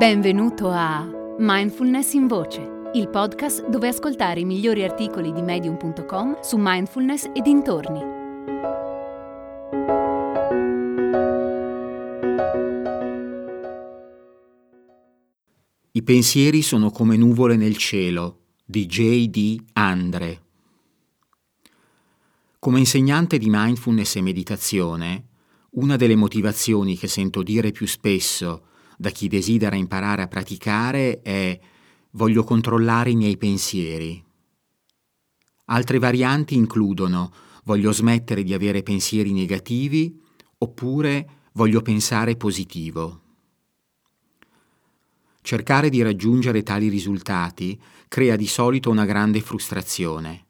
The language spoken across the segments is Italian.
Benvenuto a Mindfulness in Voce, il podcast dove ascoltare i migliori articoli di medium.com su mindfulness e dintorni. I pensieri sono come nuvole nel cielo di J.D. Andre. Come insegnante di mindfulness e meditazione, una delle motivazioni che sento dire più spesso da chi desidera imparare a praticare è voglio controllare i miei pensieri. Altre varianti includono voglio smettere di avere pensieri negativi oppure voglio pensare positivo. Cercare di raggiungere tali risultati crea di solito una grande frustrazione,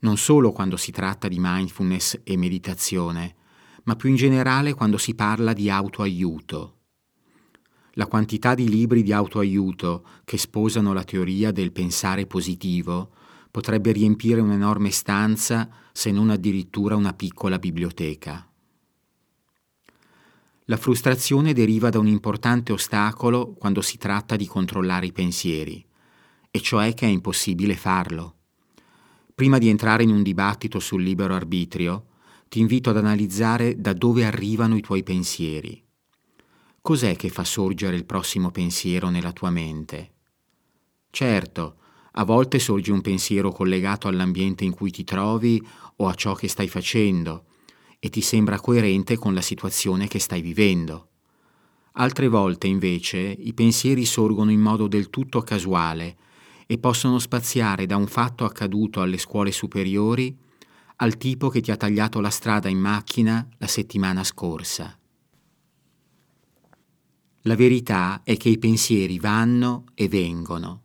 non solo quando si tratta di mindfulness e meditazione, ma più in generale quando si parla di autoaiuto la quantità di libri di autoaiuto che sposano la teoria del pensare positivo potrebbe riempire un'enorme stanza, se non addirittura una piccola biblioteca. La frustrazione deriva da un importante ostacolo quando si tratta di controllare i pensieri, e cioè che è impossibile farlo. Prima di entrare in un dibattito sul libero arbitrio, ti invito ad analizzare da dove arrivano i tuoi pensieri Cos'è che fa sorgere il prossimo pensiero nella tua mente? Certo, a volte sorge un pensiero collegato all'ambiente in cui ti trovi o a ciò che stai facendo e ti sembra coerente con la situazione che stai vivendo. Altre volte, invece, i pensieri sorgono in modo del tutto casuale e possono spaziare da un fatto accaduto alle scuole superiori al tipo che ti ha tagliato la strada in macchina la settimana scorsa. La verità è che i pensieri vanno e vengono.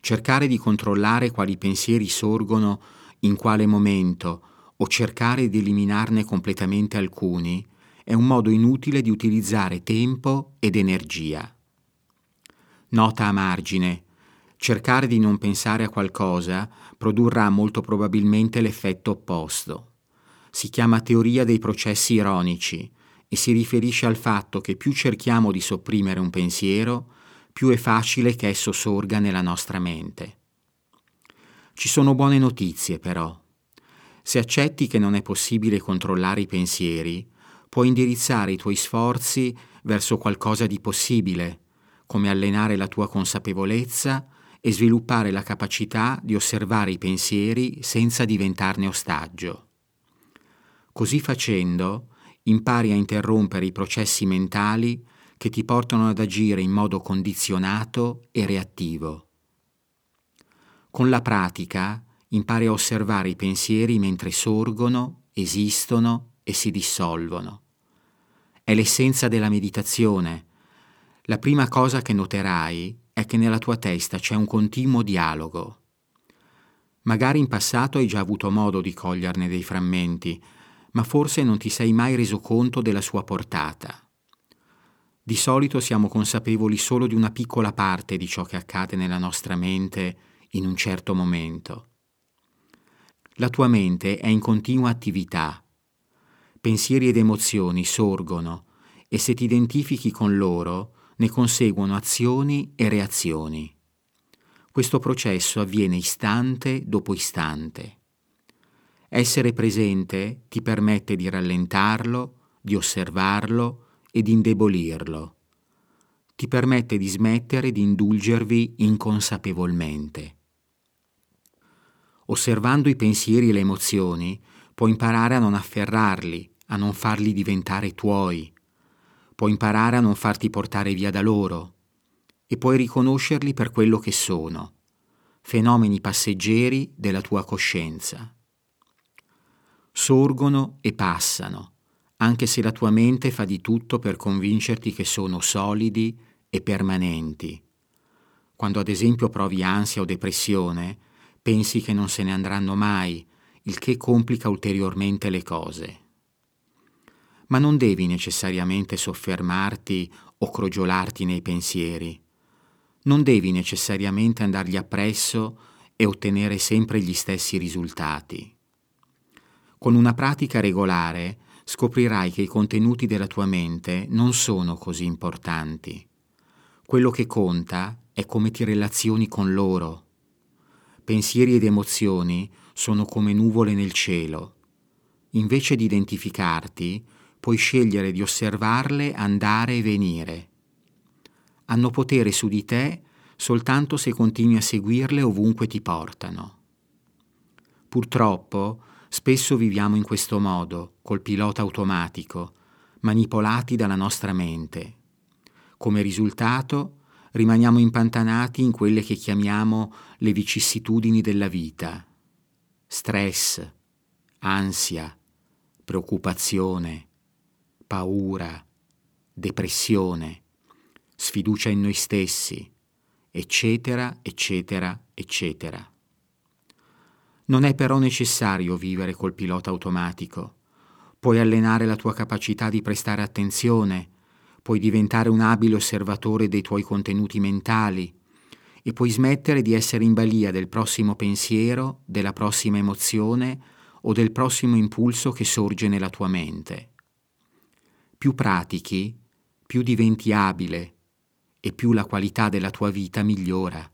Cercare di controllare quali pensieri sorgono in quale momento o cercare di eliminarne completamente alcuni è un modo inutile di utilizzare tempo ed energia. Nota a margine. Cercare di non pensare a qualcosa produrrà molto probabilmente l'effetto opposto. Si chiama teoria dei processi ironici e si riferisce al fatto che più cerchiamo di sopprimere un pensiero, più è facile che esso sorga nella nostra mente. Ci sono buone notizie però. Se accetti che non è possibile controllare i pensieri, puoi indirizzare i tuoi sforzi verso qualcosa di possibile, come allenare la tua consapevolezza e sviluppare la capacità di osservare i pensieri senza diventarne ostaggio. Così facendo, impari a interrompere i processi mentali che ti portano ad agire in modo condizionato e reattivo. Con la pratica impari a osservare i pensieri mentre sorgono, esistono e si dissolvono. È l'essenza della meditazione. La prima cosa che noterai è che nella tua testa c'è un continuo dialogo. Magari in passato hai già avuto modo di coglierne dei frammenti, ma forse non ti sei mai reso conto della sua portata. Di solito siamo consapevoli solo di una piccola parte di ciò che accade nella nostra mente in un certo momento. La tua mente è in continua attività. Pensieri ed emozioni sorgono e se ti identifichi con loro ne conseguono azioni e reazioni. Questo processo avviene istante dopo istante. Essere presente ti permette di rallentarlo, di osservarlo e di indebolirlo. Ti permette di smettere di indulgervi inconsapevolmente. Osservando i pensieri e le emozioni, puoi imparare a non afferrarli, a non farli diventare tuoi. Puoi imparare a non farti portare via da loro e puoi riconoscerli per quello che sono, fenomeni passeggeri della tua coscienza sorgono e passano, anche se la tua mente fa di tutto per convincerti che sono solidi e permanenti. Quando ad esempio provi ansia o depressione, pensi che non se ne andranno mai, il che complica ulteriormente le cose. Ma non devi necessariamente soffermarti o crogiolarti nei pensieri. Non devi necessariamente andargli appresso e ottenere sempre gli stessi risultati. Con una pratica regolare scoprirai che i contenuti della tua mente non sono così importanti. Quello che conta è come ti relazioni con loro. Pensieri ed emozioni sono come nuvole nel cielo. Invece di identificarti, puoi scegliere di osservarle andare e venire. Hanno potere su di te soltanto se continui a seguirle ovunque ti portano. Purtroppo, spesso viviamo in questo modo, col pilota automatico, manipolati dalla nostra mente. Come risultato, rimaniamo impantanati in quelle che chiamiamo le vicissitudini della vita. Stress, ansia, preoccupazione, paura, depressione, sfiducia in noi stessi, eccetera, eccetera, eccetera. Non è però necessario vivere col pilota automatico. Puoi allenare la tua capacità di prestare attenzione, puoi diventare un abile osservatore dei tuoi contenuti mentali e puoi smettere di essere in balia del prossimo pensiero, della prossima emozione o del prossimo impulso che sorge nella tua mente. Più pratichi, più diventi abile e più la qualità della tua vita migliora.